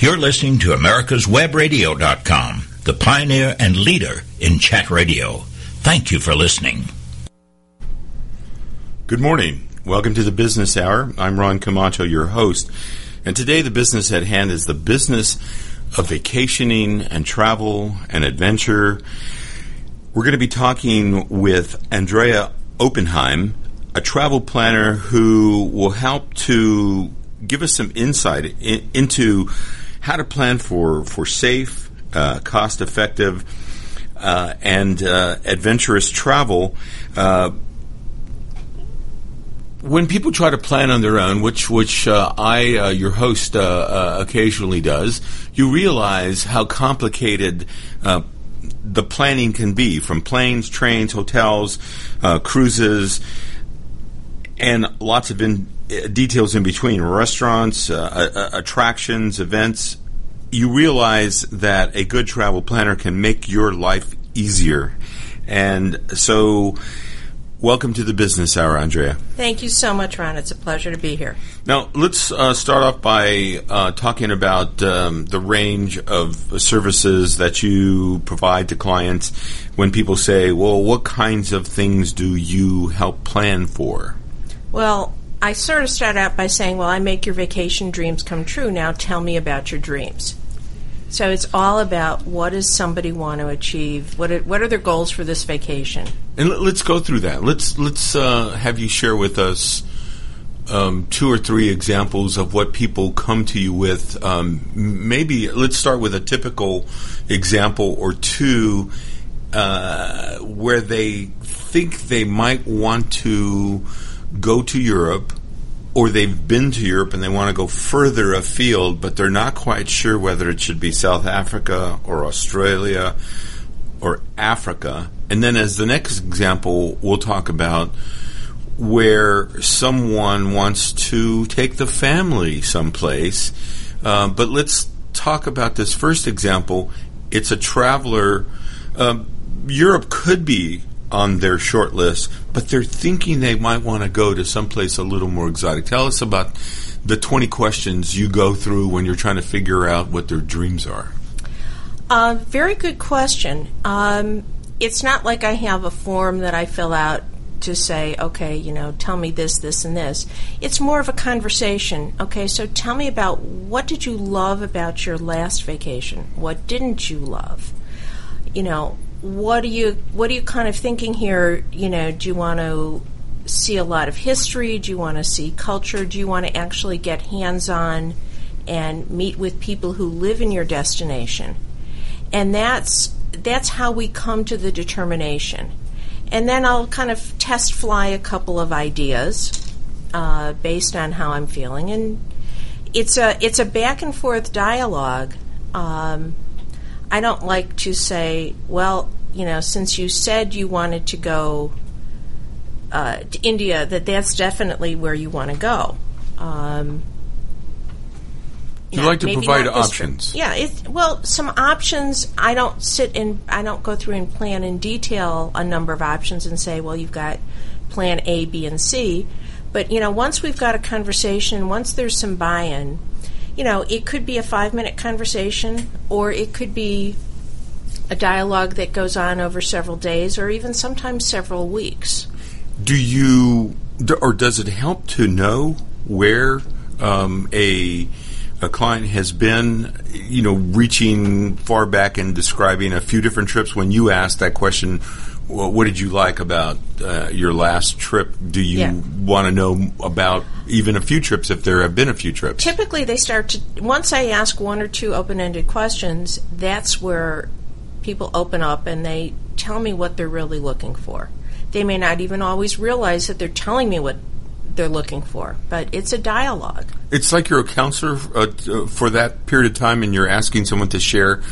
You're listening to America'sWebRadio.com, the pioneer and leader in chat radio. Thank you for listening. Good morning. Welcome to the Business Hour. I'm Ron Camacho, your host. And today, the business at hand is the business of vacationing and travel and adventure. We're going to be talking with Andrea Oppenheim, a travel planner who will help to give us some insight in, into how to plan for for safe, uh, cost effective, uh, and uh, adventurous travel. Uh, when people try to plan on their own, which which uh, I, uh, your host, occasionally does, you realize how complicated the planning can be from planes, trains, hotels, cruises, and lots of in, details in between restaurants, uh, attractions, events. You realize that a good travel planner can make your life easier. And so, welcome to the Business Hour, Andrea. Thank you so much, Ron. It's a pleasure to be here. Now, let's uh, start off by uh, talking about um, the range of services that you provide to clients when people say, well, what kinds of things do you help plan for? Well, I sort of start out by saying, well, I make your vacation dreams come true. Now tell me about your dreams. So it's all about what does somebody want to achieve? What are, what are their goals for this vacation? And let's go through that. Let's let's uh, have you share with us um, two or three examples of what people come to you with. Um, maybe let's start with a typical example or two uh, where they think they might want to go to Europe or they've been to Europe and they want to go further afield, but they're not quite sure whether it should be South Africa or Australia or Africa. And then, as the next example, we'll talk about where someone wants to take the family someplace. Uh, but let's talk about this first example. It's a traveler. Uh, Europe could be on their short list, but they're thinking they might want to go to someplace a little more exotic. Tell us about the 20 questions you go through when you're trying to figure out what their dreams are. Uh, very good question. Um, it's not like I have a form that I fill out to say, okay, you know, tell me this, this, and this. It's more of a conversation. Okay, so tell me about what did you love about your last vacation? What didn't you love? You know, what are you what are you kind of thinking here? You know, do you want to see a lot of history? Do you want to see culture? Do you want to actually get hands on and meet with people who live in your destination? And that's that's how we come to the determination. And then I'll kind of test fly a couple of ideas uh, based on how I'm feeling, and it's a it's a back and forth dialogue. Um, I don't like to say, well, you know, since you said you wanted to go uh, to India, that that's definitely where you want to go. Um, you like to provide options. Yeah, it, well, some options. I don't sit and I don't go through and plan in detail a number of options and say, well, you've got plan A, B, and C. But you know, once we've got a conversation, once there's some buy-in, you know, it could be a five minute conversation or it could be a dialogue that goes on over several days or even sometimes several weeks. Do you, or does it help to know where um, a a client has been, you know, reaching far back and describing a few different trips. When you asked that question, well, what did you like about uh, your last trip? Do you yeah. want to know about even a few trips if there have been a few trips? Typically, they start to, once I ask one or two open ended questions, that's where people open up and they tell me what they're really looking for. They may not even always realize that they're telling me what they're looking for, but it's a dialogue. It's like you're a counselor uh, for that period of time and you're asking someone to share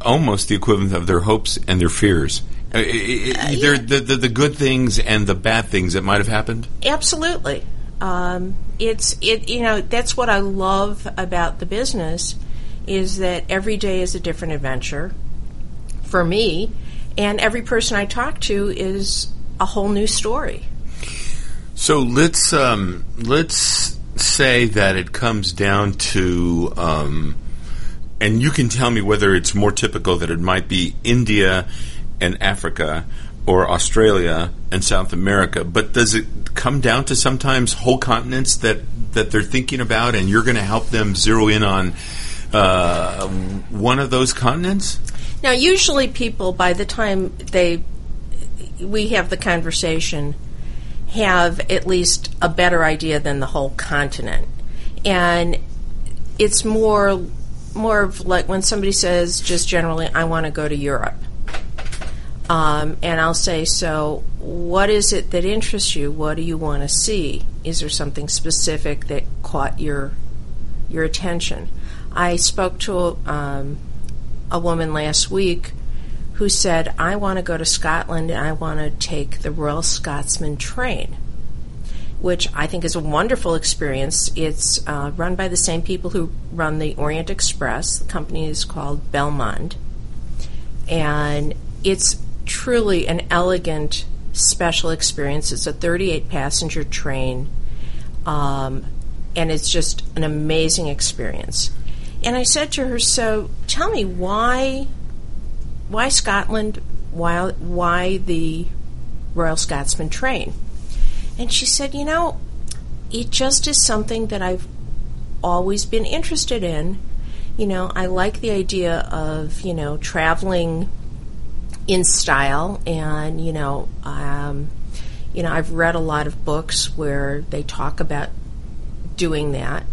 almost the equivalent of their hopes and their fears uh, uh, yeah. the, the, the good things and the bad things that might have happened. Absolutely, um, it's it. You know, that's what I love about the business is that every day is a different adventure for me, and every person I talk to is a whole new story. So let's um, let's say that it comes down to um, and you can tell me whether it's more typical that it might be India and Africa or Australia and South America. But does it come down to sometimes whole continents that, that they're thinking about, and you're going to help them zero in on uh, one of those continents? Now, usually people, by the time they we have the conversation, have at least a better idea than the whole continent, and it's more more of like when somebody says just generally, I want to go to Europe. Um, and I'll say, so what is it that interests you? What do you want to see? Is there something specific that caught your your attention? I spoke to um, a woman last week who said, I want to go to Scotland and I want to take the Royal Scotsman train, which I think is a wonderful experience. It's uh, run by the same people who run the Orient Express. The company is called Belmond. And it's truly an elegant, special experience. It's a 38 passenger train, um, and it's just an amazing experience. And I said to her, "So tell me why, why Scotland? Why why the Royal Scotsman train?" And she said, "You know, it just is something that I've always been interested in. You know, I like the idea of you know traveling." In style, and you know, um, you know, I've read a lot of books where they talk about doing that,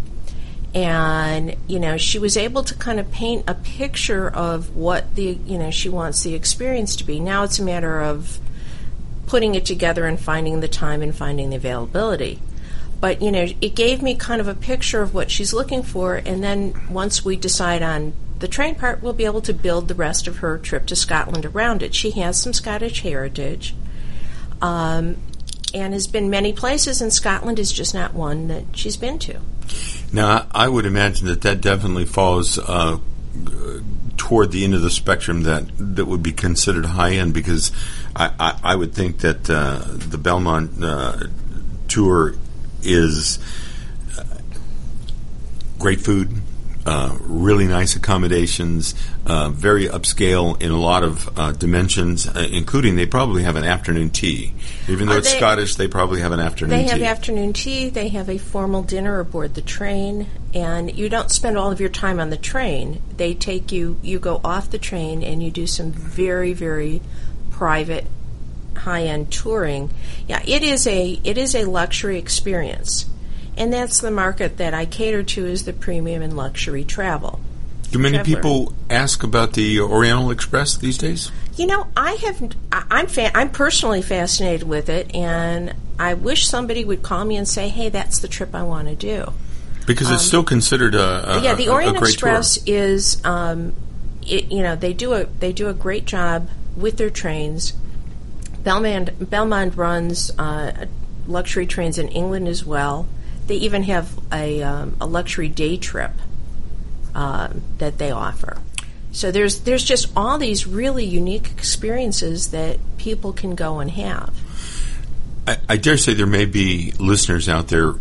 and you know, she was able to kind of paint a picture of what the you know she wants the experience to be. Now it's a matter of putting it together and finding the time and finding the availability. But you know, it gave me kind of a picture of what she's looking for, and then once we decide on the train part will be able to build the rest of her trip to Scotland around it. She has some Scottish heritage um, and has been many places, and Scotland is just not one that she's been to. Now, I would imagine that that definitely falls uh, toward the end of the spectrum that, that would be considered high end because I, I, I would think that uh, the Belmond uh, tour is uh, great food uh, really nice accommodations, uh, very upscale in a lot of uh, dimensions, uh, including they probably have an afternoon tea. Even though it's they, Scottish, they probably have an afternoon they tea. They have afternoon tea, they have a formal dinner aboard the train, and you don't spend all of your time on the train. They take you, you go off the train, and you do some very, very private high end touring. Yeah, it is a it is a luxury experience and that's the market that I cater to is the premium and luxury travel. Do many traveler. people ask about the Oriental Express these days? You know, I have. I'm fa- I'm personally fascinated with it, and I wish somebody would call me and say, "Hey, that's the trip I want to do." Because it's um, still considered a, a yeah. The Orient Express tour. is, um, it, you know, they do a they do a great job with their trains. Belmond Belmond runs uh, luxury trains in England as well. They even have a, um, a luxury day trip uh, that they offer. So there's there's just all these really unique experiences that people can go and have. I, I dare say there may be listeners out there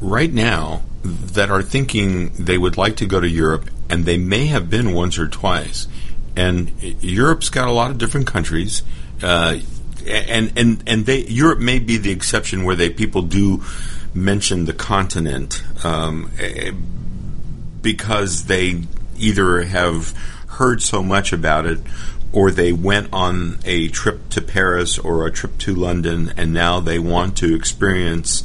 right now that are thinking they would like to go to Europe, and they may have been once or twice. And Europe's got a lot of different countries, uh, and and and they Europe may be the exception where they people do mention the continent um, because they either have heard so much about it or they went on a trip to Paris or a trip to London and now they want to experience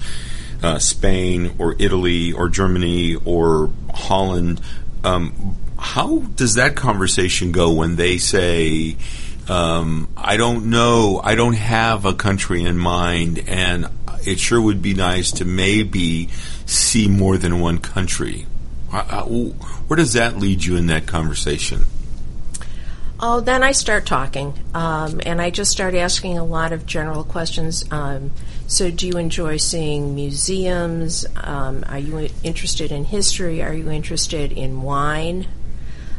uh, Spain or Italy or Germany or Holland. Um, how does that conversation go when they say, um, I don't know, I don't have a country in mind, and it sure would be nice to maybe see more than one country. Where does that lead you in that conversation? Oh, then I start talking, um, and I just start asking a lot of general questions. Um, so, do you enjoy seeing museums? Um, are you interested in history? Are you interested in wine?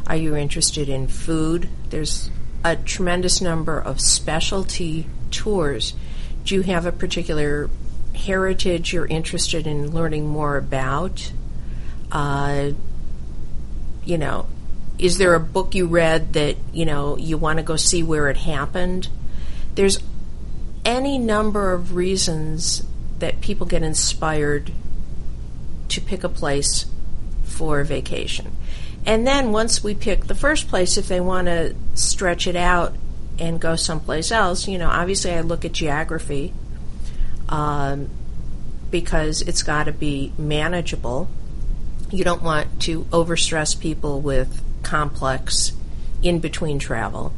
Are you interested in food? There's a tremendous number of specialty tours. Do you have a particular heritage you're interested in learning more about. Uh, you know, is there a book you read that you know you want to go see where it happened? There's any number of reasons that people get inspired to pick a place for vacation. And then once we pick the first place, if they want to stretch it out and go someplace else, you know, obviously I look at geography um, because it's got to be manageable. You don't want to overstress people with complex in between travel.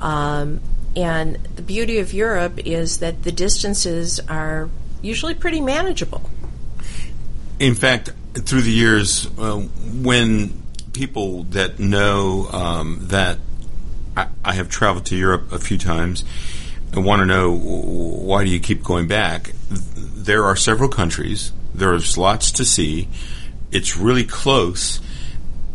Um, and the beauty of Europe is that the distances are usually pretty manageable. In fact, through the years, uh, when people that know um, that I, I, have traveled to Europe a few times and want to know why do you keep going back, there are several countries. There's lots to see. It's really close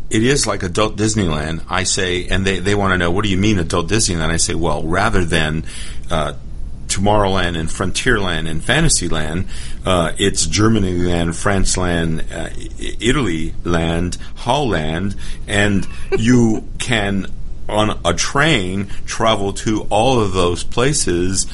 it is like adult Disneyland. I say, and they, they want to know, what do you mean adult Disneyland? I say, well, rather than uh, Tomorrowland and Frontierland and Fantasyland, uh, it's Germanyland, Franceland, uh, Italyland, Holland, and you can on a train travel to all of those places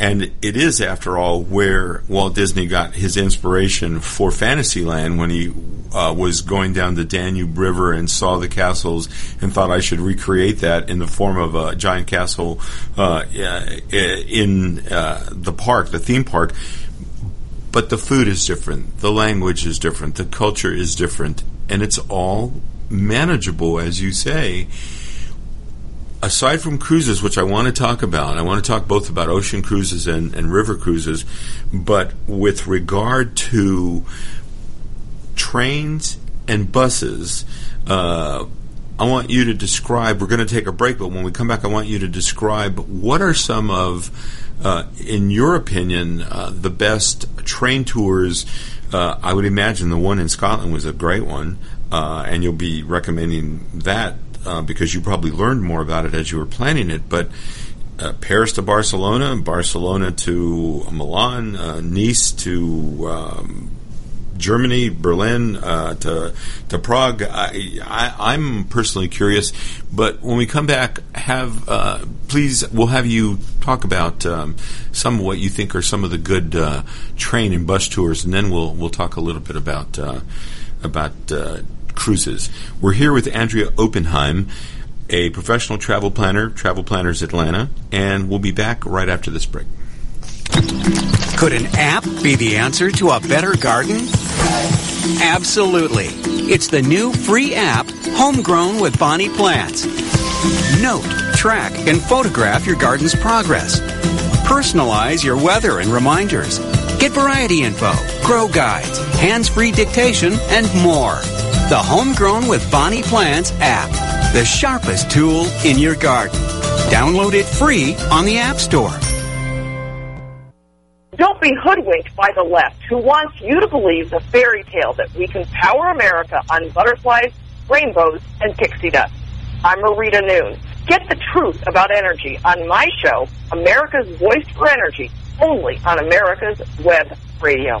and it is, after all, where Walt Disney got his inspiration for Fantasyland when he uh, was going down the Danube River and saw the castles and thought I should recreate that in the form of a giant castle uh, in uh, the park, the theme park. But the food is different, the language is different, the culture is different, and it's all manageable, as you say aside from cruises, which I want to talk about, I want to talk both about ocean cruises and, and river cruises, but with regard to trains and buses, uh, I want you to describe. We're going to take a break, but when we come back, I want you to describe what are some of, uh, in your opinion, uh, the best train tours. Uh, I would imagine the one in Scotland was a great one, uh, and you'll be recommending that uh, because you probably learned more about it as you were planning it. But uh, Paris to Barcelona, Barcelona to Milan, uh, Nice to um, Germany, Berlin uh, to to Prague. I, am personally curious, but when we come back, have uh, please we'll have you talk about um, some of what you think are some of the good uh, train and bus tours, and then we'll we'll talk a little bit about uh, about uh, cruises. We're here with Andrea Oppenheim, a professional travel planner, Travel Planners Atlanta, and we'll be back right after this break. Could an app be the answer to a better garden? Absolutely. It's the new free app, Homegrown with Bonnie Plants. Note, track, and photograph your garden's progress. Personalize your weather and reminders. Get variety info, grow guides, hands-free dictation, and more. The Homegrown with Bonnie Plants app, the sharpest tool in your garden. Download it free on the App Store. Don't be hoodwinked by the left, who wants you to believe the fairy tale that we can power America on butterflies, rainbows, and pixie dust. I'm Marita Noon. Get the truth about energy on my show, America's Voice for Energy, only on America's Web Radio.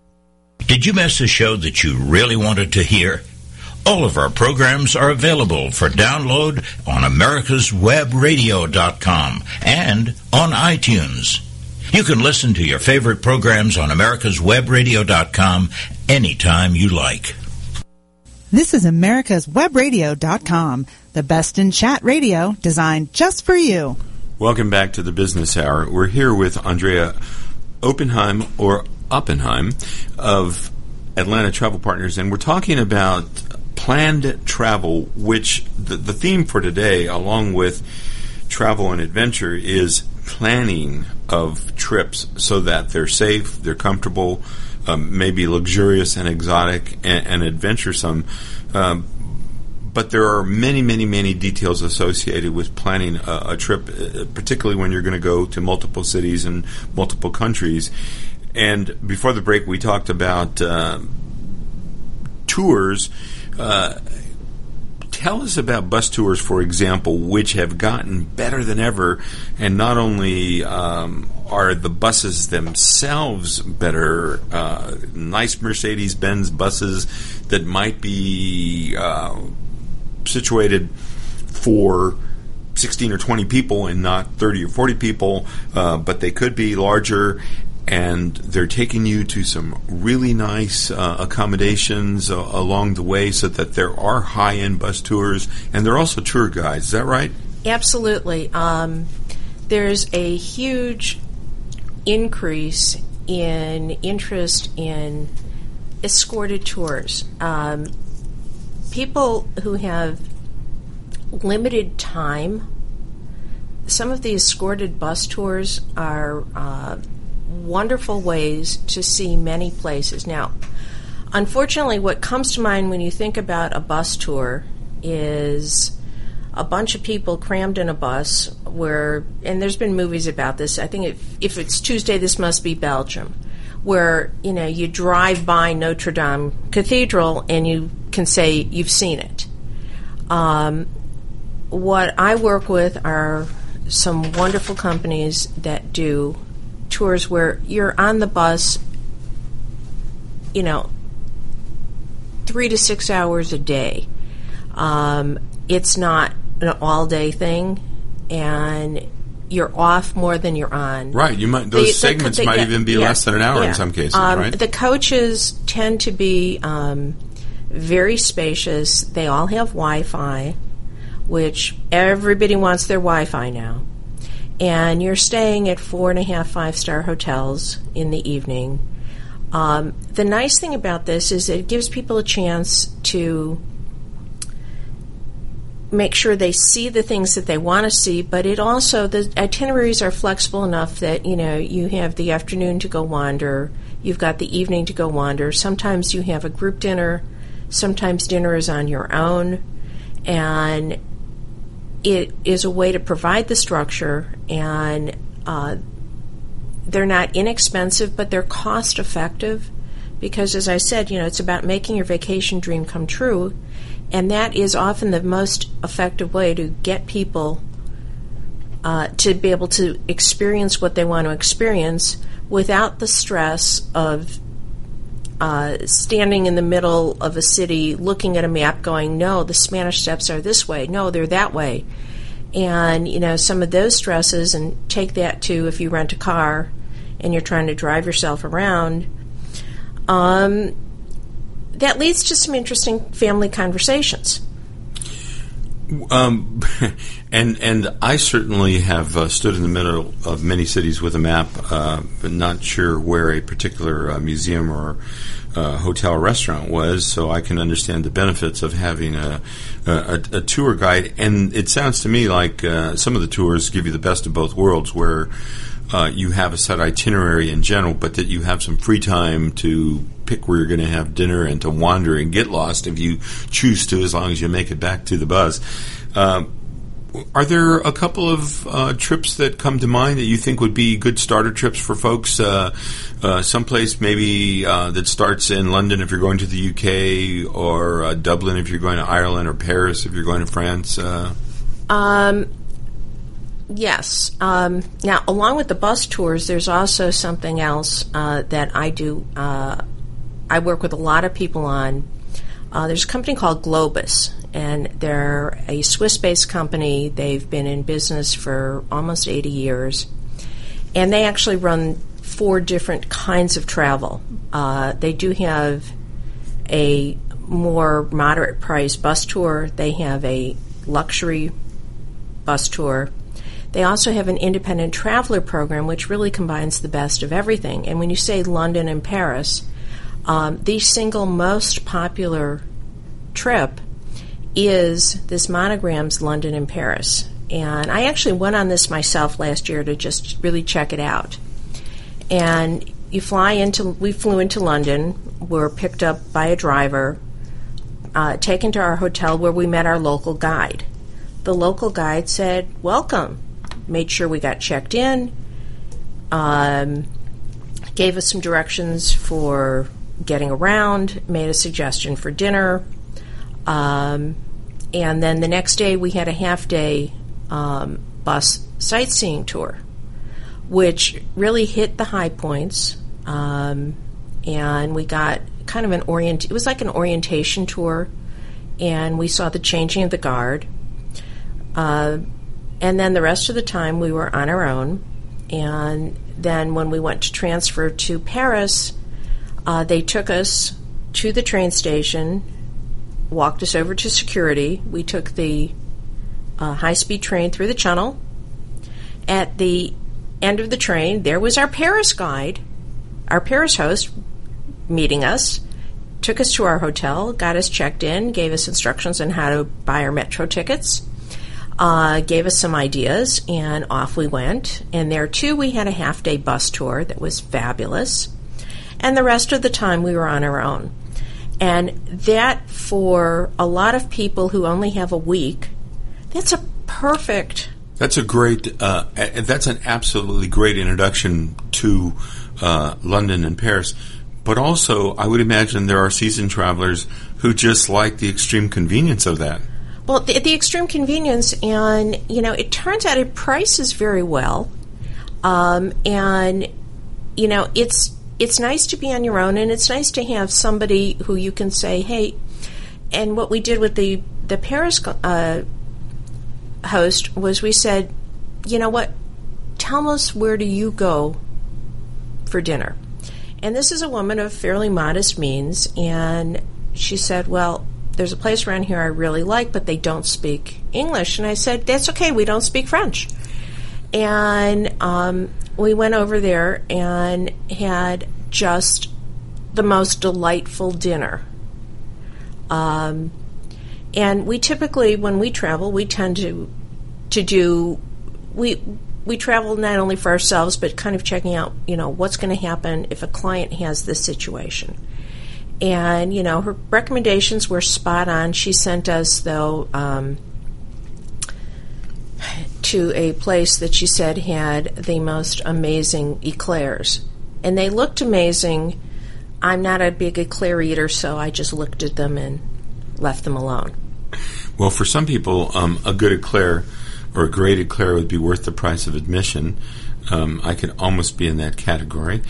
Did you miss a show that you really wanted to hear? All of our programs are available for download on americaswebradio.com and on iTunes. You can listen to your favorite programs on americaswebradio.com anytime you like. This is americaswebradio.com, the best in chat radio designed just for you. Welcome back to the Business Hour. We're here with Andrea Oppenheim or Oppenheim of Atlanta Travel Partners, and we're talking about planned travel, which the, the theme for today, along with travel and adventure, is planning of trips so that they're safe, they're comfortable, um, maybe luxurious and exotic and, and adventuresome. Um, but there are many, many, many details associated with planning a, a trip, uh, particularly when you're going to go to multiple cities and multiple countries. And before the break, we talked about uh, tours. Uh, tell us about bus tours, for example, which have gotten better than ever. And not only um, are the buses themselves better, uh, nice Mercedes Benz buses that might be uh, situated for 16 or 20 people and not 30 or 40 people, uh, but they could be larger and they're taking you to some really nice uh, accommodations uh, along the way so that there are high end bus tours and there are also tour guides. Is that right? Absolutely. Um, there's a huge increase in interest in escorted tours. Um, people who have limited time, some of the escorted bus tours are. Uh, wonderful ways to see many places. Now, unfortunately, what comes to mind when you think about a bus tour is a bunch of people crammed in a bus where, and there's been movies about this. I think if, if it's Tuesday, this must be Belgium, where you know you drive by Notre Dame Cathedral and you can say you've seen it. Um, what I work with are some wonderful companies that do tours where you're on the bus, you know, three to six hours a day. Um, it's not an all day thing, and you're off more than you're on. Right. You might those segments might even be yeah, less than an hour yeah. in some cases. Um, right. The coaches tend to be um, very spacious. They all have Wi-Fi, which everybody wants their Wi-Fi now and you're staying at four and a half, five star hotels in the evening. Um, the nice thing about this is it gives people a chance to make sure they see the things that they want to see, but it also, the itineraries are flexible enough that, you know, you have the afternoon to go wander, you've got the evening to go wander. Sometimes you have a group dinner, sometimes dinner is on your own, and it is a way to provide the structure, and uh, they're not inexpensive, but they're cost effective. Because, as I said, you know, it's about making your vacation dream come true, and that is often the most effective way to get people uh, to be able to experience what they want to experience without the stress of uh, standing in the middle of a city looking at a map going, no, the Spanish steps are this way, no, they're that way. And, you know, some of those stresses, and take that to if you rent a car and you're trying to drive yourself around, um, that leads to some interesting family conversations. Um, and and I certainly have uh, stood in the middle of many cities with a map, uh, but not sure where a particular uh, museum or uh, hotel or restaurant was. So I can understand the benefits of having a, a, a tour guide. And it sounds to me like uh, some of the tours give you the best of both worlds, where uh, you have a set itinerary in general, but that you have some free time to pick where you're going to have dinner and to wander and get lost if you choose to, as long as you make it back to the bus. Um, are there a couple of uh, trips that come to mind that you think would be good starter trips for folks? Uh, uh, someplace maybe uh, that starts in London if you're going to the UK, or uh, Dublin if you're going to Ireland, or Paris if you're going to France. Uh? Um, Yes. Um, now, along with the bus tours, there's also something else uh, that I do. I work with a lot of people on. Uh, there's a company called Globus, and they're a Swiss based company. They've been in business for almost 80 years. And they actually run four different kinds of travel. Uh, they do have a more moderate price bus tour, they have a luxury bus tour they also have an independent traveler program, which really combines the best of everything. And when you say London and Paris, um, the single most popular trip is this Monograms London and Paris. And I actually went on this myself last year to just really check it out. And you fly into, we flew into London, were picked up by a driver, uh, taken to our hotel where we met our local guide. The local guide said, Welcome. Made sure we got checked in, um, gave us some directions for getting around, made a suggestion for dinner. Um, and then the next day we had a half day um, bus sightseeing tour, which really hit the high points. Um, and we got kind of an orient. It was like an orientation tour, and we saw the changing of the guard. Uh, and then the rest of the time we were on our own. And then when we went to transfer to Paris, uh, they took us to the train station, walked us over to security. We took the uh, high speed train through the tunnel. At the end of the train, there was our Paris guide, our Paris host, meeting us, took us to our hotel, got us checked in, gave us instructions on how to buy our metro tickets, uh, gave us some ideas, and off we went. And there too, we had a half day bus tour that was fabulous. And the rest of the time, we were on our own. And that, for a lot of people who only have a week, that's a perfect. That's a great. Uh, that's an absolutely great introduction to uh, London and Paris. But also, I would imagine there are seasoned travelers who just like the extreme convenience of that. Well, the, the extreme convenience, and you know, it turns out it prices very well, um, and you know, it's it's nice to be on your own, and it's nice to have somebody who you can say, "Hey." And what we did with the the Paris uh, host was we said, "You know what? Tell us where do you go for dinner?" And this is a woman of fairly modest means, and she said, Well, there's a place around here I really like, but they don't speak English. And I said, That's okay, we don't speak French. And um, we went over there and had just the most delightful dinner. Um, and we typically, when we travel, we tend to to do we we travel not only for ourselves, but kind of checking out, you know, what's going to happen if a client has this situation. And, you know, her recommendations were spot on. She sent us, though, um, to a place that she said had the most amazing eclairs. And they looked amazing. I'm not a big eclair eater, so I just looked at them and left them alone. Well, for some people, um, a good eclair or a great eclair would be worth the price of admission. Um, I could almost be in that category.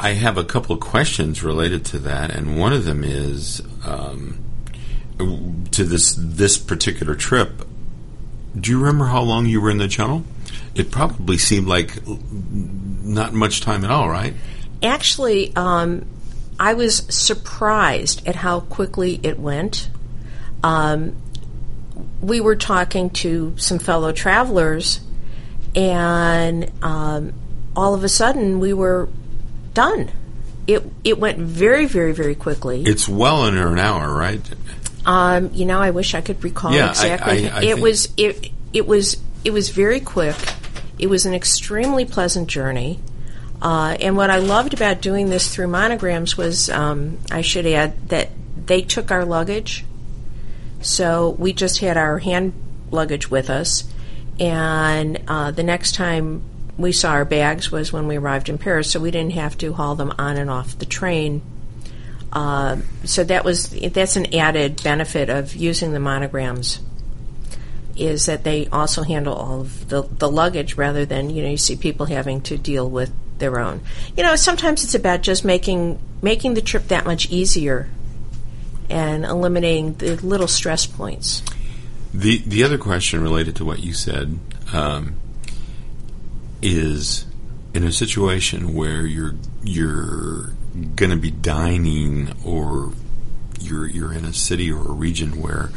I have a couple of questions related to that, and one of them is um, to this this particular trip. Do you remember how long you were in the channel? It probably seemed like not much time at all, right? Actually, um, I was surprised at how quickly it went. Um, we were talking to some fellow travelers, and um, all of a sudden we were done. It it went very very very quickly. It's well under an hour, right? Um, you know, I wish I could recall Yeah, I- exactly. I- I it think- was it it was it was very quick. It was an extremely pleasant journey. Uh, and what I loved about doing this through Monograms was, um, I should add, that they took our luggage. So we just had our hand luggage with us. And uh, the next time we saw our bags was when we arrived in Paris, so we didn't have to haul them on and off the train. Uh, so that was that's an added benefit of using the Monograms is that they also handle all of the, the luggage rather than you know you see people having to deal with their own. You know sometimes it's about just making making the trip that much easier and eliminating the little stress points. The the other question related to what you said um, is in a situation where you're you're going to be dining or you're you're in a city or a region where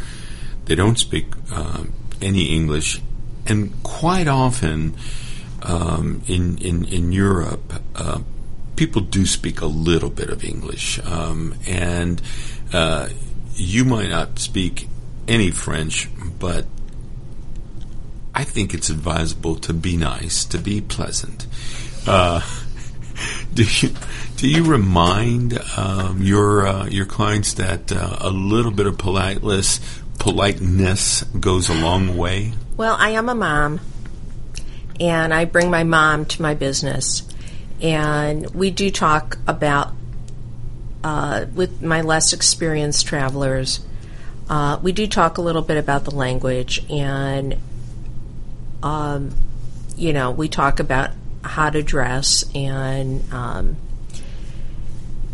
they don't speak um, any English, and quite often um, in in in Europe. Uh, People do speak a little bit of English, um, and uh, you might not speak any French, but I think it's advisable to be nice, to be pleasant. Do you do you remind um, your uh, your clients that uh, a little bit of politeness politeness goes a long way? Well, I am a mom, and I bring my mom to my business, and we do talk about uh, with my less experienced travelers. Uh, we do talk a little bit about the language, and um, you know, we talk about how to dress and um,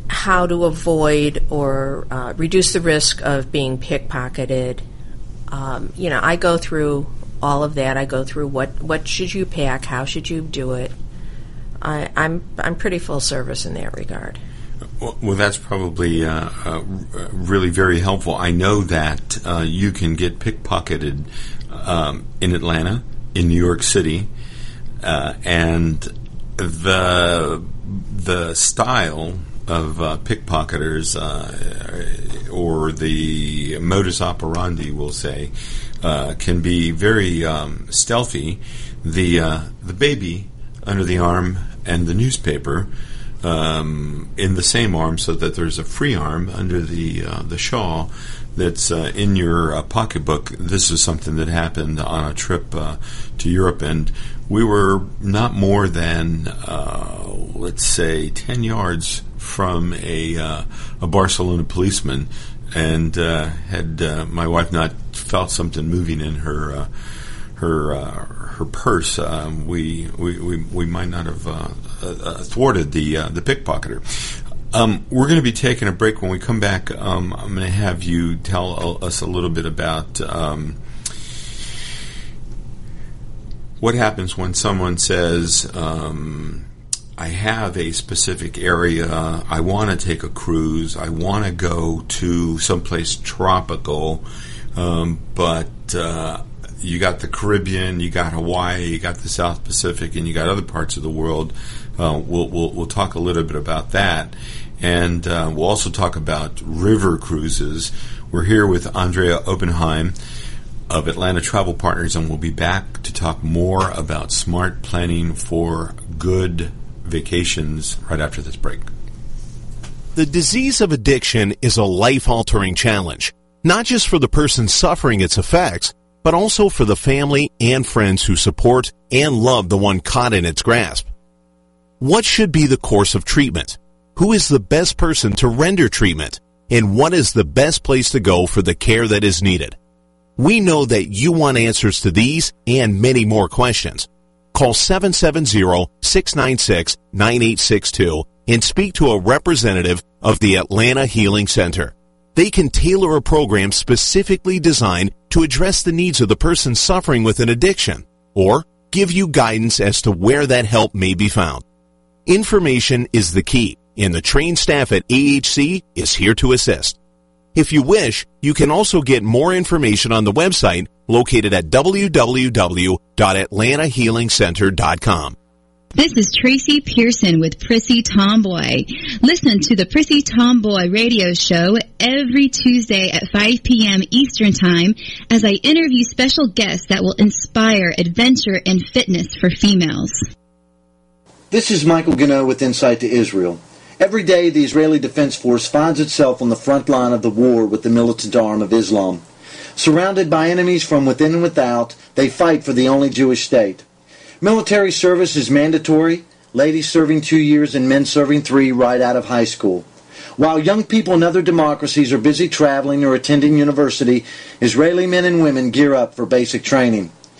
how to avoid or uh, reduce the risk of being pickpocketed. Um, you know, I go through all of that. I go through what what should you pack, how should you do it. I, I'm I'm pretty full service in that regard. Well, well that's probably uh, uh, really very helpful. I know that uh, you can get pickpocketed um, in Atlanta, in New York City, uh, and the the style of uh, pickpocketers uh, or the modus operandi, we'll say, uh, can be very um, stealthy. The uh, the baby under the arm and the newspaper um, in the same arm, so that there's a free arm under the uh, the shawl that's uh, in your pocketbook. This is something that happened on a trip to Europe, and we were not more than, uh, let's say, 10 yards from a, uh, a Barcelona policeman. And uh, had my wife not felt something moving in her her her purse, um, we, we, we we might not have thwarted the the pickpocketer. Um, we're going to be taking a break. When we come back, um, I'm going to have you tell us a little bit about um, what happens when someone says, um, I have a specific area, I want to take a cruise, I want to go to someplace tropical, um, but uh, you got the Caribbean, you got Hawaii, you got the South Pacific, and you got other parts of the world. Uh, we'll, we'll, we'll talk a little bit about that. And uh, we'll also talk about river cruises. We're here with Andrea Oppenheim of Atlanta Travel Partners, and we'll be back to talk more about smart planning for good vacations right after this break. The disease of addiction is a life altering challenge, not just for the person suffering its effects, but also for the family and friends who support and love the one caught in its grasp. What should be the course of treatment? who is the best person to render treatment, and what is the best place to go for the care that is needed. We know that you want answers to these and many more questions. Call 770-696-9862 and speak to a representative of the Atlanta Healing Center. They can tailor a program specifically designed to address the needs of the person suffering with an addiction or give you guidance as to where that help may be found. Information is the key and the trained staff at AHC is here to assist. If you wish, you can also get more information on the website located at www.atlantahealingcenter.com. This is Tracy Pearson with Prissy Tomboy. Listen to the Prissy Tomboy radio show every Tuesday at 5 p.m. Eastern Time as I interview special guests that will inspire adventure and fitness for females. This is Michael Gano with Insight to Israel. Every day, the Israeli Defense Force finds itself on the front line of the war with the militant arm of Islam. Surrounded by enemies from within and without, they fight for the only Jewish state. Military service is mandatory, ladies serving two years and men serving three right out of high school. While young people in other democracies are busy traveling or attending university, Israeli men and women gear up for basic training.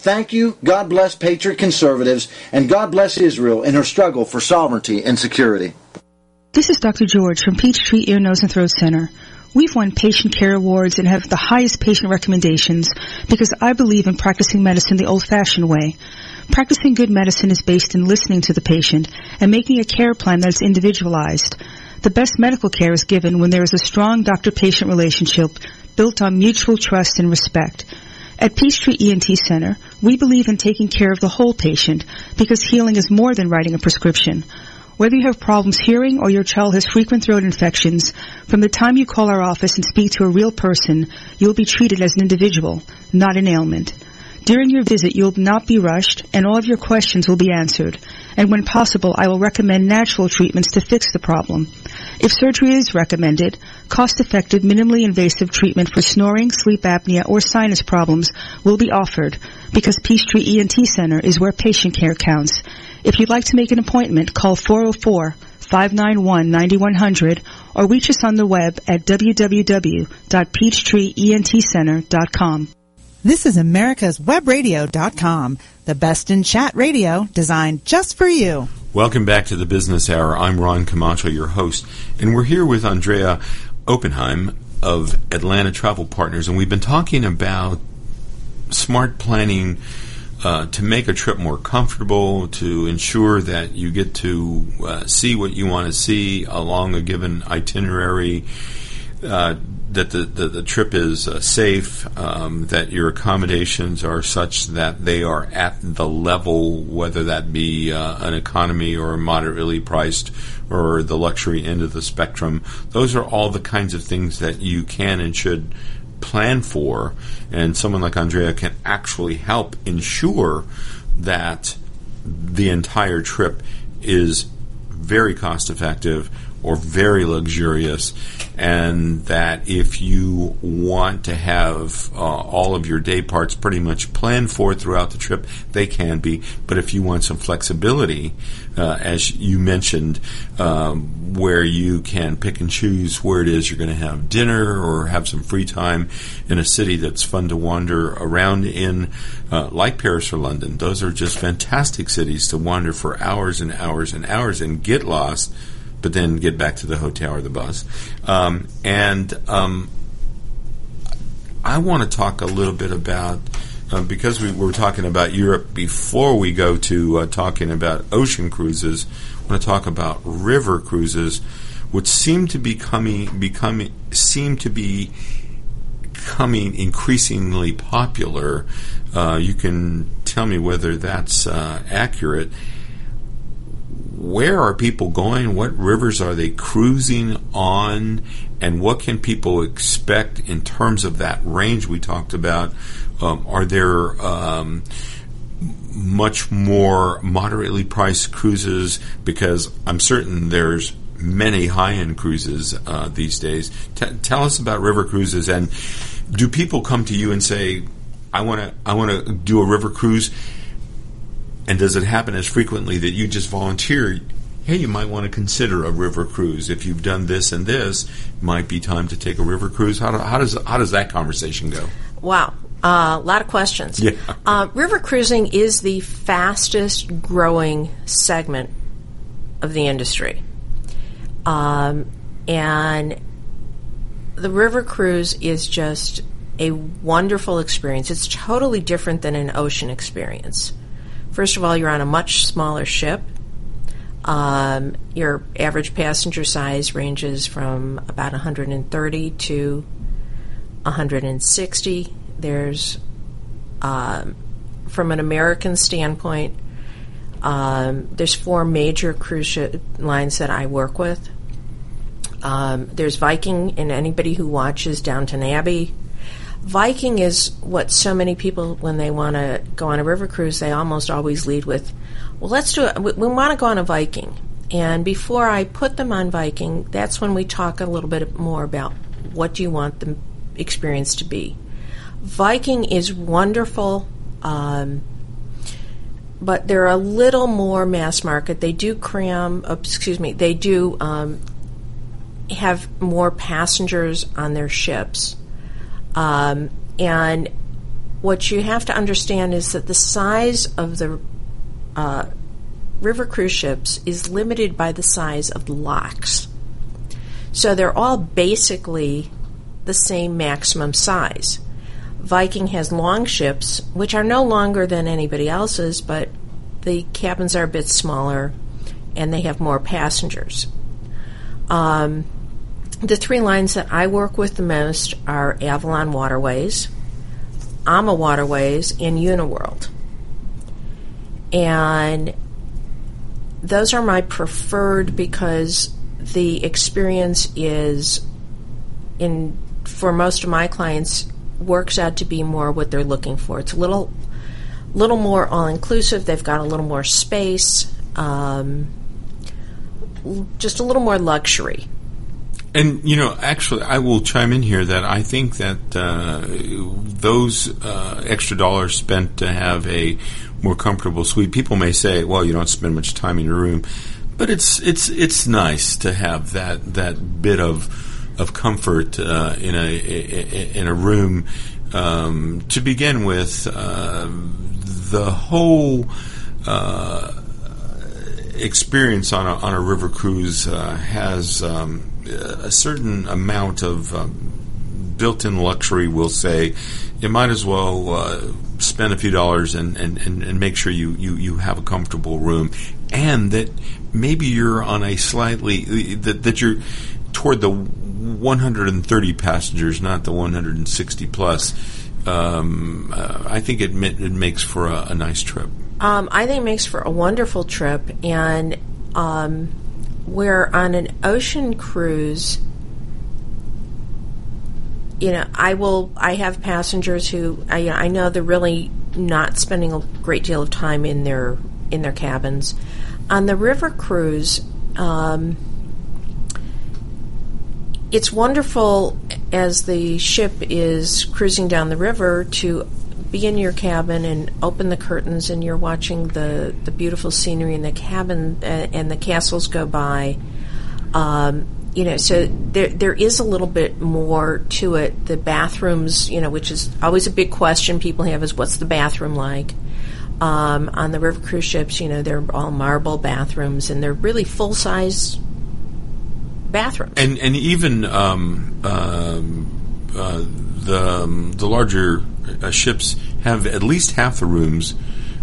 Thank you. God bless Patriot conservatives, and God bless Israel in her struggle for sovereignty and security. This is Dr. George from Peachtree Ear, Nose, and Throat Center. We've won patient care awards and have the highest patient recommendations because I believe in practicing medicine the old-fashioned way. Practicing good medicine is based in listening to the patient and making a care plan that is individualized. The best medical care is given when there is a strong doctor-patient relationship built on mutual trust and respect. At Peachtree ENT Center, we believe in taking care of the whole patient because healing is more than writing a prescription. Whether you have problems hearing or your child has frequent throat infections, from the time you call our office and speak to a real person, you will be treated as an individual, not an ailment. During your visit, you will not be rushed, and all of your questions will be answered. And when possible, I will recommend natural treatments to fix the problem. If surgery is recommended, cost-effective, minimally invasive treatment for snoring, sleep apnea, or sinus problems will be offered because Peachtree ENT Center is where patient care counts. If you'd like to make an appointment, call 404-591-9100 or reach us on the web at www.peachtreeentcenter.com. This is America's Webradio.com, the best in chat radio designed just for you. Welcome back to the Business Hour. I'm Ron Camacho, your host, and we're here with Andrea Oppenheim of Atlanta Travel Partners, and we've been talking about smart planning uh, to make a trip more comfortable, to ensure that you get to uh, see what you want to see along a given itinerary, uh, that the, the, the, trip is uh, safe, um, that your accommodations are such that they are at the level, whether that be uh, an economy or moderately priced or the luxury end of the spectrum. Those are all the kinds of things that you can and should plan for, and someone like Andrea can actually help ensure that the entire trip is very cost effective or very luxurious, and that if you want to have uh, all of your day parts pretty much planned for throughout the trip, they can be. But if you want some flexibility, uh, as you mentioned, um, where you can pick and choose where it is you're going to have dinner or have some free time in a city that's fun to wander around in, uh, like Paris or London, those are just fantastic cities to wander for hours and hours and hours and get lost but then get back to the hotel or the bus. Um, and um, I want to talk a little bit about. Uh, because we were talking about Europe before we go to uh, talking about ocean cruises, I want to talk about river cruises, which seem to be coming, becoming, seem to be becoming increasingly popular. Uh, you can tell me whether that's uh, accurate where are people going? What rivers are they cruising on? And what can people expect in terms of that range we talked about? Um, are there um, much more moderately priced cruises? Because I'm certain there's many high-end cruises uh, these days. T- tell us about river cruises, and do people come to you and say, "I want to, I want to do a river cruise"? And does it happen as frequently that you just volunteer? Hey, you might want to consider a river cruise. If you've done this and this, it might be time to take a river cruise. How, do, how does how does that conversation go? Wow, a uh, lot of questions. Yeah. Uh, river cruising is the fastest growing segment of the industry, um, and the river cruise is just a wonderful experience. It's totally different than an ocean experience. First of all, you're on a much smaller ship. Um, your average passenger size ranges from about 130 to 160. There's, um, from an American standpoint, um, there's four major cruise ship lines that I work with. Um, there's Viking, and anybody who watches Downton Abbey Viking is what so many people, when they want to go on a river cruise, they almost always lead with, well, let's do it. We, we want to go on a Viking. And before I put them on Viking, that's when we talk a little bit more about what do you want the experience to be. Viking is wonderful, um, but they're a little more mass market. They do cram, excuse me, they do um, have more passengers on their ships. Um, and what you have to understand is that the size of the uh, river cruise ships is limited by the size of the locks. So they're all basically the same maximum size. Viking has long ships, which are no longer than anybody else's, but the cabins are a bit smaller and they have more passengers. Um, the three lines that I work with the most are Avalon Waterways, AMA Waterways, and Uniworld. And those are my preferred because the experience is in for most of my clients works out to be more what they're looking for. It's a little little more all inclusive. They've got a little more space, um, just a little more luxury. And you know, actually, I will chime in here that I think that uh, those uh, extra dollars spent to have a more comfortable suite. People may say, "Well, you don't spend much time in your room," but it's it's it's nice to have that that bit of of comfort uh, in a in a room. Um, to begin with, uh, the whole uh, experience on a, on a river cruise uh, has um, a certain amount of um, built-in luxury. We'll say you might as well uh, spend a few dollars and, and, and, and, make sure you, you, you have a comfortable room, and that maybe you're on a slightly that that you're toward the 130 passengers, not the 160 plus. Um, uh, I think it, it makes for a, a nice trip. Um, I think it makes for a wonderful trip, and um, where on an ocean cruise, you know, I will. I have passengers who I, I know they're really not spending a great deal of time in their in their cabins. On the river cruise, um, it's wonderful as the ship is cruising down the river to be in your cabin and open the curtains and you're watching the, the beautiful scenery in the cabin uh, and the castles go by. Um, you know, so there there is a little bit more to it. The bathrooms, you know, which is always a big question people have, is what's the bathroom like? Um, on the river cruise ships, you know, they're all marble bathrooms and they're really full size bathrooms. And and even um, um uh, the um, the larger uh, ships have at least half the rooms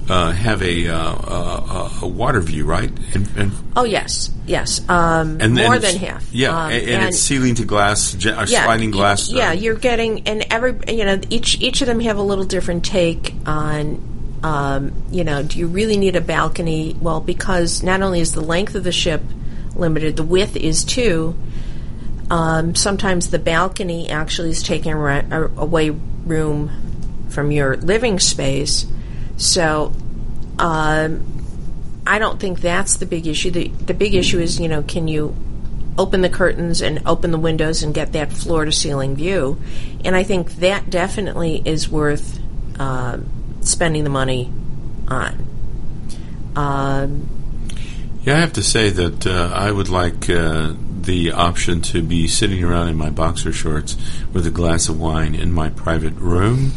uh, have a, uh, a, water view, right? And, and oh yes, yes, um, and more than half. Yeah, um, and, and, it's ceiling to glass, yeah, sliding glass. Yeah, you're getting, and every you know each each of them have a little different take on. Um, you know, do you really need a balcony? Well, because not only is the length of the ship limited, the width is too. Um, sometimes the balcony actually is taking away room from your living space so um, I don't think that's the big issue. The, the big issue is, you know, can you open the curtains and open the windows and get that floor to ceiling view? And I think that definitely is worth uh, spending the money on. Um, yeah, I have to say that uh, I would like uh, the option to be sitting around in my boxer shorts with a glass of wine in my private room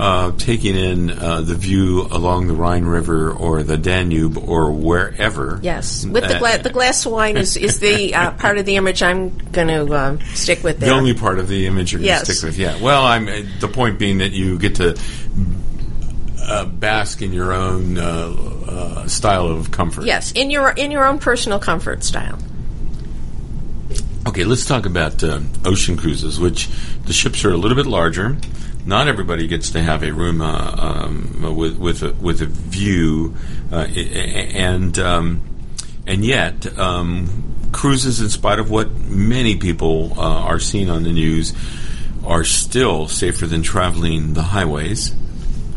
uh, taking in uh, the view along the Rhine River or the Danube or wherever. Yes, with the, gla- the glass of wine is, is the uh, part of the image I'm going to uh, stick with. There. The only part of the image you're going to stick with. Yeah. Well, I'm uh, the point being that you get to uh, bask in your own style of comfort. Yes, in your in your own personal comfort style. Okay, let's talk about ocean cruises, which the ships are a little bit larger not everybody gets to have a room uh, um, with with a, with a view, uh, and um, and yet um, cruises, in spite of what many people uh, are seeing on the news, are still safer than traveling the highways.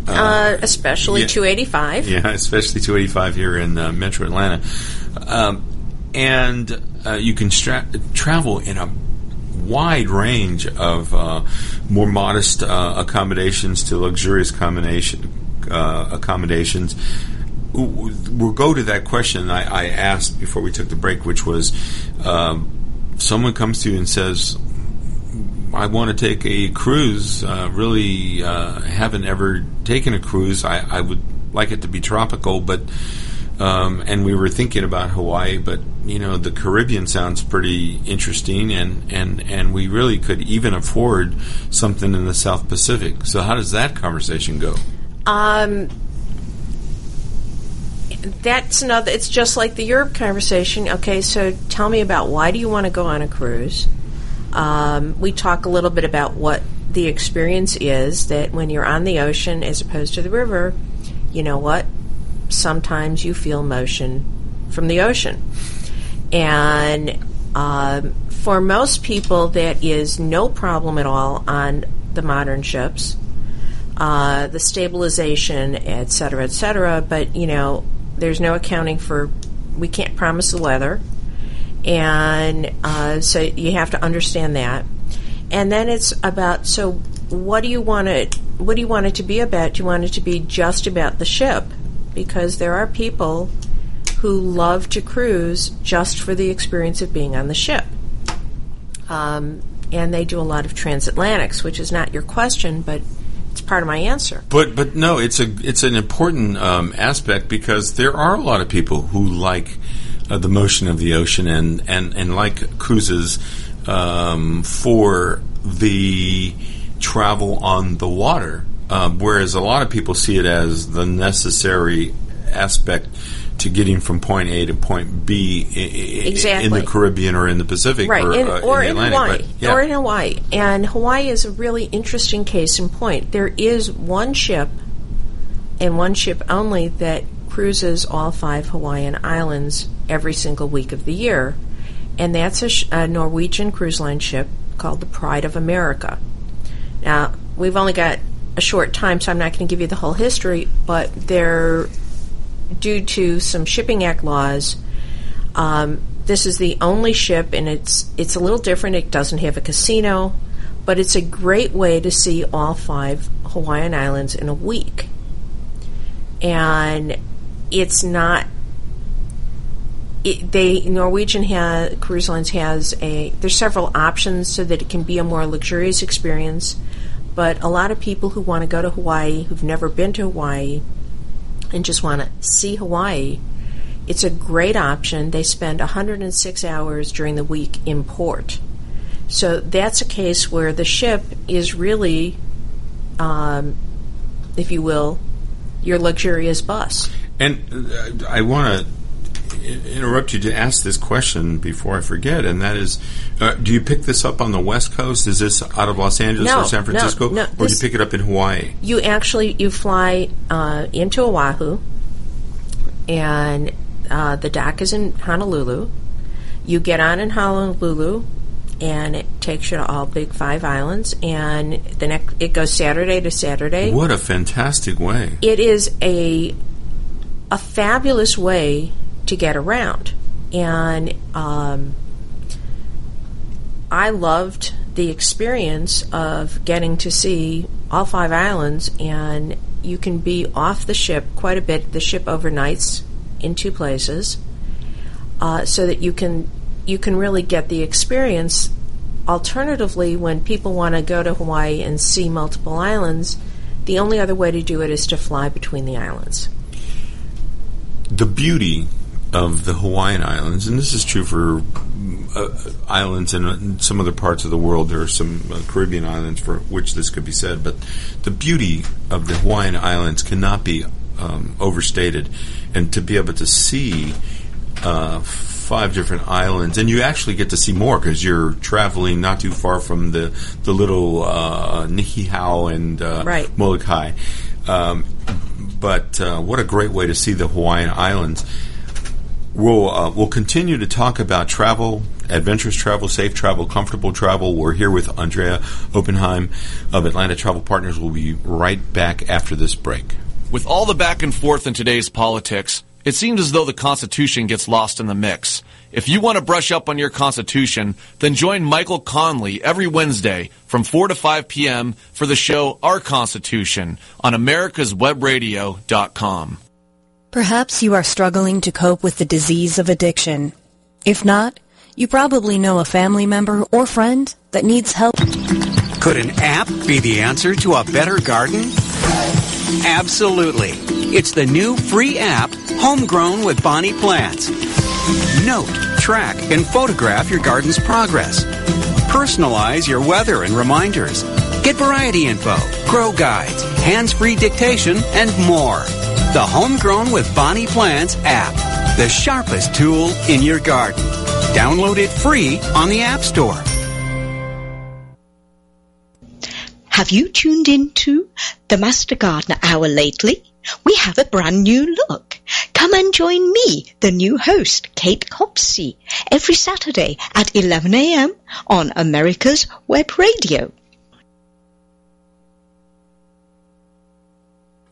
Uh, especially yeah, 285. Yeah, especially 285 here in uh, Metro Atlanta, um, and uh, you can stra- travel in a wide range of uh, more modest uh, accommodations to luxurious combination uh, accommodations. We'll go to that question I, I, asked before we took the break, which was um, someone comes to you and says, I want to take a cruise. Uh, really, uh, haven't ever taken a cruise. I, I would like it to be tropical, but um, and we were thinking about Hawaii, but you know the Caribbean sounds pretty interesting, and, and, and we really could even afford something in the South Pacific. So how does that conversation go? Um, that's another. It's just like the Europe conversation. Okay, so tell me about why do you want to go on a cruise? Um, we talk a little bit about what the experience is that when you're on the ocean as opposed to the river, you know what? Sometimes you feel motion from the ocean, and um, for most people, that is no problem at all on the modern ships. Uh, the stabilization, et cetera, et cetera. But you know, there's no accounting for. We can't promise the weather, and uh, so you have to understand that. And then it's about so what do you want it? What do you want it to be about? Do you want it to be just about the ship? Because there are people who love to cruise just for the experience of being on the ship. Um, and they do a lot of transatlantics, which is not your question, but it's part of my answer. But but no, it's a it's an important um, aspect because there are a lot of people who like uh, the motion of the ocean and and and like cruises um, for the travel on the water, um, whereas a lot of people see it as the necessary aspect to getting from point A to point B I- I- Exactly. in the Caribbean or in the Pacific right, or, in, uh, or in, in, Atlantic. Hawaii, But, yeah. or in Hawaii. And Hawaii is a really interesting case in point. There is one ship, and one ship only, that cruises all five Hawaiian islands every single week of the year, and that's a, sh- a Norwegian cruise line ship called the Pride of America. Now, we've only got a short time, so I'm not going to give you the whole history, but they're due to some shipping act laws. Um, this is the only ship, and it's it's a little different. It doesn't have a casino, but it's a great way to see all five Hawaiian islands in a week. And it's not. It, they Norwegian has cruise lines has a there's several options so that it can be a more luxurious experience, but a lot of people who want to go to Hawaii who've never been to Hawaii and just want to see Hawaii, it's a great option. They spend 106 hours during the week in port. So that's a case where the ship is really, um, if you will, your luxurious bus. And uh, I want to interrupt you to ask this question before I forget, and that is, uh, do you pick this up on the West Coast? Is this out of Los Angeles No, or San Francisco, no, or do you pick it up in Hawaii? You actually you fly uh, into Oahu, and uh, the dock is in Honolulu. You get on in Honolulu, and it takes you to all big five islands. And the next it goes Saturday to Saturday. What a fantastic way! It is a a fabulous way to get around, and um, I loved the experience of getting to see all five islands, and you can be off the ship quite a bit. The ship overnights in two places, uh, so that you can you can really get the experience. Alternatively, when people want to go to Hawaii and see multiple islands, the only other way to do it is to fly between the islands. The beauty of the Hawaiian Islands, and this is true for uh, islands in, in some other parts of the world. There are some uh, Caribbean islands for which this could be said, but the beauty of the Hawaiian Islands cannot be um, overstated. And to be able to see uh, five different islands, and you actually get to see more because you're traveling not too far from the the little uh, Niihau and uh, Right. Molokai. Um, but uh, what a great way to see the Hawaiian Islands. We'll uh, we'll continue to talk about travel, adventurous travel, safe travel, comfortable travel. We're here with Andrea Oppenheim of Atlanta Travel Partners. We'll be right back after this break. With all the back and forth in today's politics, it seems as though the Constitution gets lost in the mix. If you want to brush up on your Constitution, then join Michael Conley every Wednesday from 4 to 5 p.m. for the show Our Constitution on americaswebradio.com. Perhaps you are struggling to cope with the disease of addiction. If not, you probably know a family member or friend that needs help. Could an app be the answer to a better garden? Absolutely. It's the new free app, Homegrown with Bonnie Plants. Note, track, and photograph your garden's progress. Personalize your weather and reminders. Get variety info, grow guides, hands-free dictation, and more. The Homegrown with Bonnie Plants app, the sharpest tool in your garden. Download it free on the App Store. Have you tuned into the Master Gardener Hour lately? We have a brand new look. Come and join me, the new host, Kate Copsey, every Saturday at 11am on America's Web Radio.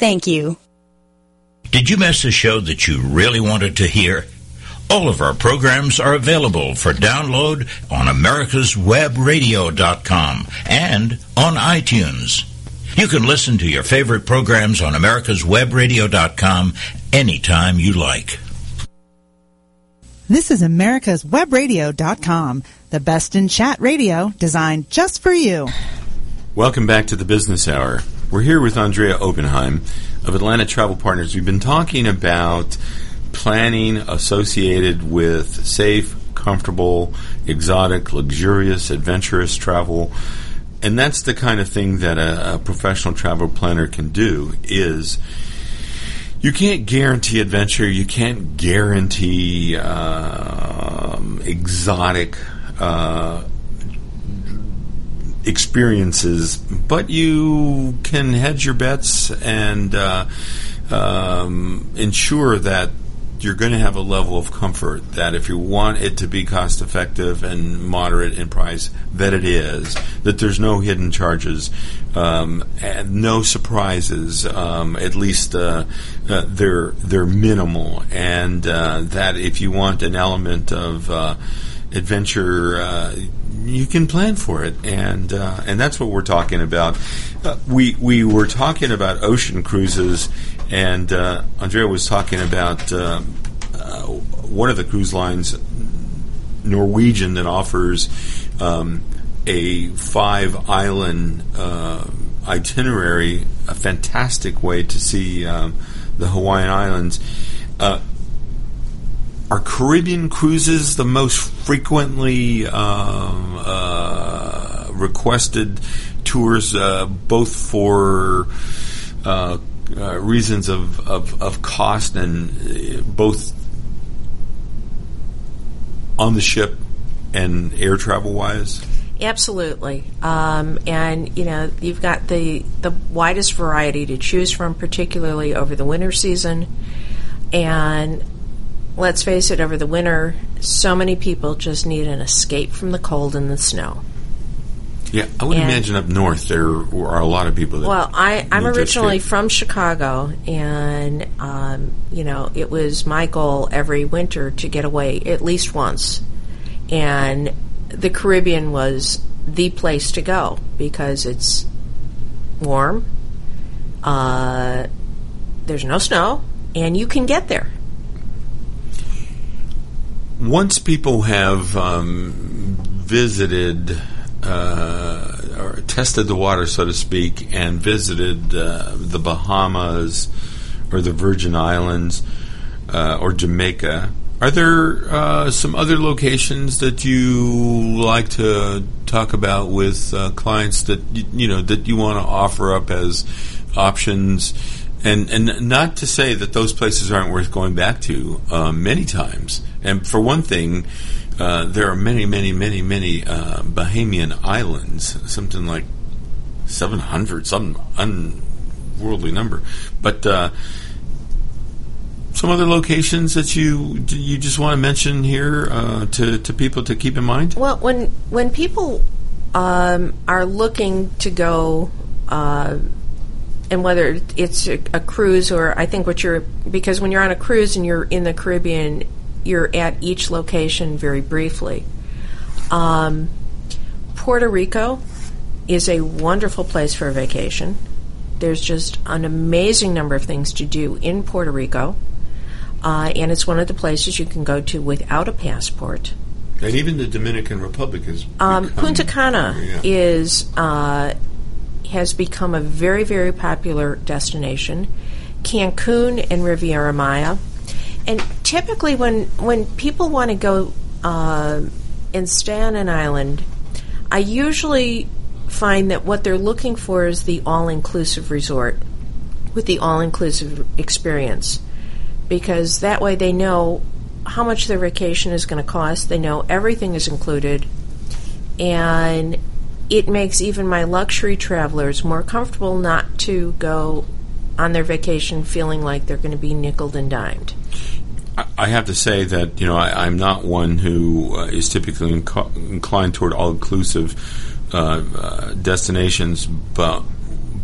Thank you. Did you miss a show that you really wanted to hear? All of our programs are available for download on americaswebradio.com and on iTunes. You can listen to your favorite programs on americaswebradio.com anytime you like. This is americaswebradio.com, the best in chat radio designed just for you. Welcome back to the Business Hour. We're here with Andrea Oppenheim of Atlanta Travel Partners. We've been talking about planning associated with safe, comfortable, exotic, luxurious, adventurous travel. And that's the kind of thing that a, a professional travel planner can do is you can't guarantee adventure, you can't guarantee um, exotic uh, experiences, but you can hedge your bets and uh, um, ensure that you're going to have a level of comfort that if you want it to be cost effective and moderate in price, that it is, that there's no hidden charges, um, and no surprises. Um, at least uh, uh, they're they're minimal, and uh, that if you want an element of uh, adventure, uh, you can plan for it, and uh, and that's what we're talking about. Uh, we we were talking about ocean cruises, and uh, Andrea was talking about uh, uh, one of the cruise lines, Norwegian, that offers um, a five island itinerary, a fantastic way to see um, the Hawaiian Islands are Caribbean cruises the most frequently um, uh, requested tours, uh, both for uh, uh reasons of, of, of, cost and uh, both on the ship and air travel wise? Absolutely, um, and you know you've got the the widest variety to choose from, particularly over the winter season, and let's face it, over the winter, so many people just need an escape from the cold and the snow. Yeah, I would and imagine up north there are a lot of people. well, I, I'm originally from Chicago, and um, you know it was my goal every winter to get away at least once, and the Caribbean was the place to go because it's warm. Uh, there's no snow, and you can get there once people have um, visited uh, or tested the water, so to speak, and visited uh, the Bahamas or the Virgin Islands uh, or Jamaica, are there uh, some other locations that you like to talk about with uh, clients that you know that you want to offer up as options? And and not to say that those places aren't worth going back to uh, many times. And for one thing, uh, there are many, many, many, many uh, Bahamian islands, something like 700, some unworldly number. But uh, some other locations that you you just want to mention here uh, to, to people to keep in mind? Well, when, when people um, are looking to go uh, and whether it's a, a, cruise or I think what you're because when you're on a cruise and you're in the Caribbean, you're at each location very briefly. Um, Puerto Rico is a wonderful place for a vacation. There's just an amazing number of things to do in Puerto Rico, uh, and it's one of the places you can go to without a passport. And even the Dominican Republic is. Um, Punta Cana Yeah. is uh, has become a very very popular destination. Cancun and Riviera Maya, and typically when when people want to go uh, and stay on an island, I usually find that what they're looking for is the all inclusive resort with the all inclusive experience because that way they know how much their vacation is going to cost, they know everything is included, and it makes even my luxury travelers more comfortable not to go on their vacation feeling like they're going to be nickel and dimed. I- have to say that you know I, I'm not one who uh, is typically inc- inclined toward all-inclusive uh, uh, destinations, but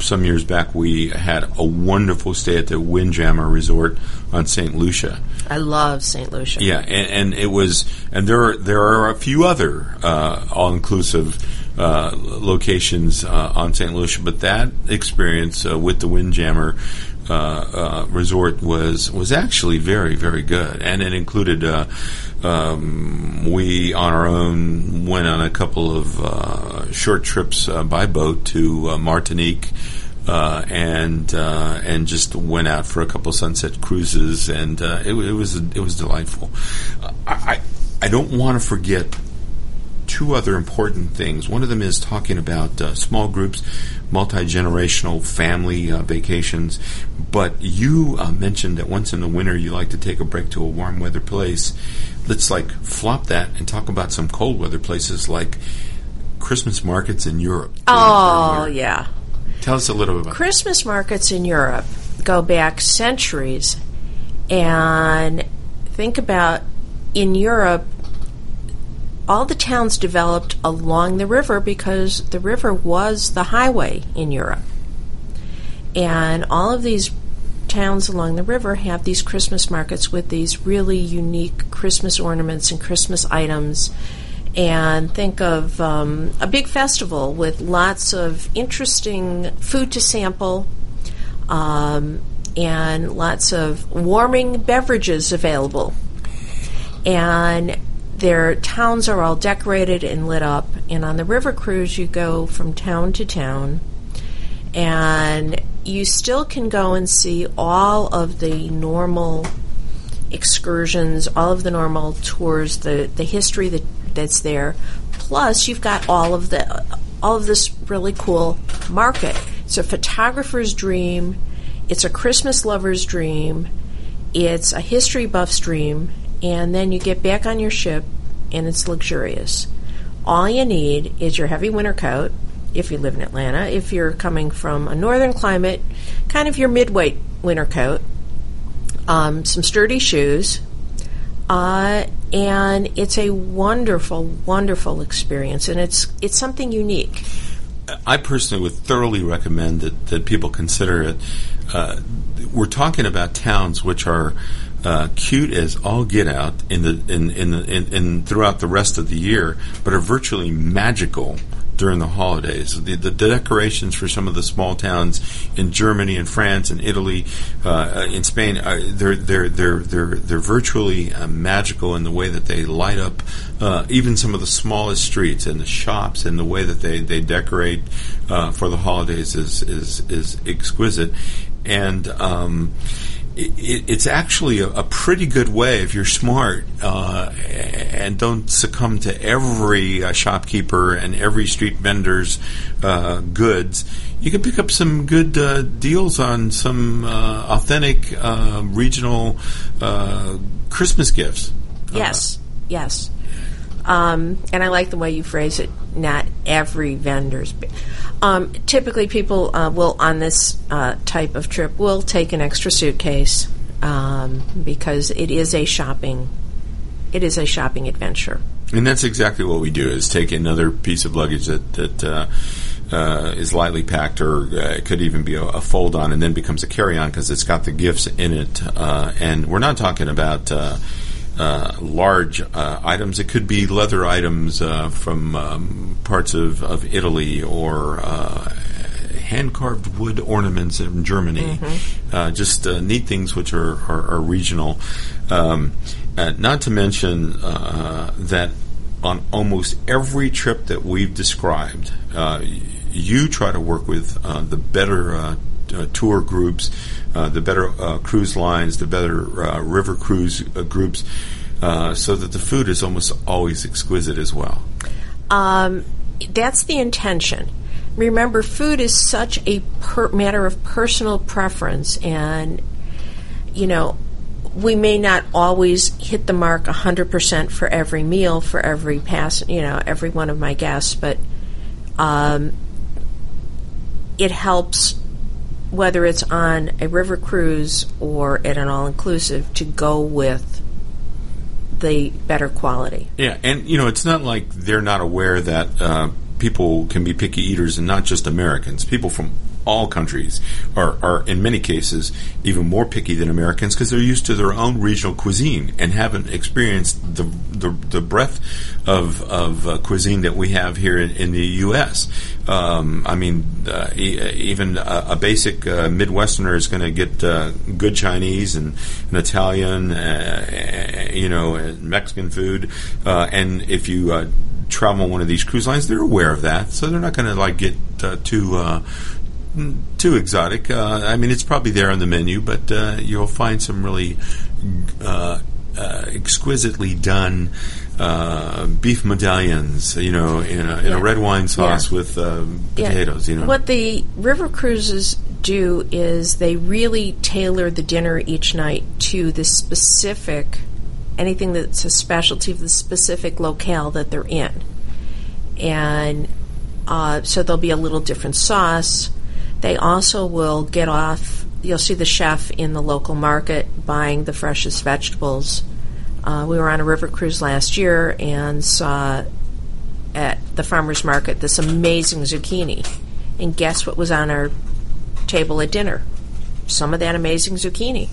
some years back we had a wonderful stay at the Windjammer Resort on St. Lucia. I love St. Lucia. Yeah, and, and it was, and there are, there are a few other uh, all-inclusive uh, locations uh, on St. Lucia, but that experience uh, with the Windjammer uh, Resort was was actually very very good, and it included. Um, we on our own went on a couple of short trips by boat to Martinique. Uh, and uh, and just went out for a couple sunset cruises, and uh, it, it was it was delightful. I, I don't want to forget two other important things. One of them is talking about uh, small groups, multi generational family uh, vacations. But you uh, mentioned that once in the winter you like to take a break to a warm weather place. Let's like flop that and talk about some cold weather places like Christmas markets in Europe. Oh, yeah. Tell us a little bit about Christmas markets in Europe go back centuries. And think about in Europe, all the towns developed along the river because the river was the highway in Europe. And all of these towns along the river have these Christmas markets with these really unique Christmas ornaments and Christmas items. And think of um, a big festival with lots of interesting food to sample um, and lots of warming beverages available. And their towns are all decorated and lit up. And on the river cruise, you go from town to town. And you still can go and see all of the normal excursions, all of the normal tours, the, the history that, that's there. Plus, you've got all of the all of this really cool market. It's a photographer's dream. It's a Christmas lover's dream. It's a history buff's dream. And then you get back on your ship, and it's luxurious. All you need is your heavy winter coat, if you live in Atlanta. If you're coming from a northern climate, kind of your midweight winter coat, um, some sturdy shoes, uh, and it's a wonderful, wonderful experience, and it's it's something unique. I personally would thoroughly recommend that, that people consider it. Uh, we're talking about towns which are uh, cute as all get out in the in in, the, in in throughout the rest of the year, but are virtually magical during the holidays. The, the decorations for some of the small towns in Germany and France and Italy, uh, in Spain, uh, they're they're they're they're they're virtually uh, magical in the way that they light up uh, even some of the smallest streets and the shops and the way that they they decorate uh, for the holidays is is is exquisite and. Um, it, it's actually a, a, pretty good way if you're smart uh, and don't succumb to every uh, shopkeeper and every street vendor's uh, goods. You can pick up some good uh, deals on some uh, authentic uh, regional Christmas gifts. Yes, yes. Um, and I like the way you phrase it. Not every vendor's. Um, typically, people uh, will on this uh, type of trip will take an extra suitcase um, because it is a shopping. It is a shopping adventure. And that's exactly what we do: is take another piece of luggage that that. Uh, uh, is lightly packed, or uh, it could even be a, a fold-on, and then becomes a carry-on because it's got the gifts in it. Uh, and we're not talking about uh, large uh, items. It could be leather items uh, from um, parts of, of Italy or hand carved wood ornaments in Germany. Uh, just uh, neat things which are, are, are regional. Um, uh, not to mention uh, that on almost every trip that we've described, uh, you try to work with uh, the better uh, tour groups, uh, the better uh, cruise lines, the better uh, river cruise groups, so that the food is almost always exquisite as well. Um, that's the intention. Remember, food is such a per- matter of personal preference, and you know, we may not always hit the mark 100% for every meal for every pass, you know, every one of my guests, but um, it helps whether it's on a river cruise or at an all inclusive to go with the better quality. Yeah, and you know, it's not like they're not aware that uh, people can be picky eaters, and not just Americans. People from all countries are, are in many cases even more picky than Americans because they're used to their own regional cuisine and haven't experienced the the, the breadth of of uh, cuisine that we have here in, in the U.S. Um, I mean, uh, e- even a, a basic uh, Midwesterner is going to get uh, good Chinese and, and Italian, uh, you know, Mexican food, uh, and if you uh, travel on one of these cruise lines, they're aware of that, so they're not going to like get uh, too uh, too exotic. Uh, I mean, it's probably there on the menu, but uh, you'll find some really uh, uh, exquisitely done uh, beef medallions, you know, in a, in Yeah. a red wine sauce Yeah. with uh, Yeah. potatoes. You know, What the river cruises do is they really tailor the dinner each night to the specific anything that's a specialty of the specific locale that they're in. And uh, so there'll be a little different sauce. They also will get off, you'll see the chef in the local market buying the freshest vegetables. Uh, we were on a river cruise last year and saw at the farmer's market this amazing zucchini. And guess what was on our table at dinner? Some of that amazing zucchini.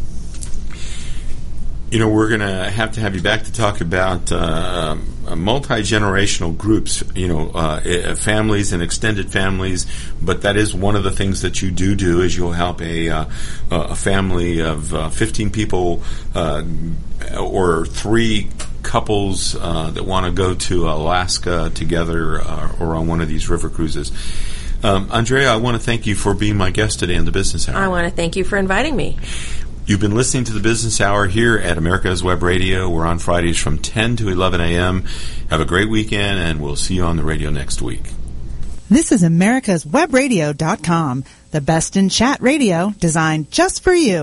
You know, we're going to have to have you back to talk about uh, multi generational groups, you know, uh, uh, families and extended families. But that is one of the things that you do do is you'll help a, uh, a family of uh, 15 people uh, or three couples uh, that want to go to Alaska together uh, or on one of these river cruises. Um, Andrea, I want to thank you for being my guest today on the Business Hour. I want to thank you for inviting me. You've been listening to the Business Hour here at America's Web Radio. We're on Fridays from 10 to 11 a.m. Have a great weekend, and we'll see you on the radio next week. This is America's Webradio.com, the best in chat radio designed just for you.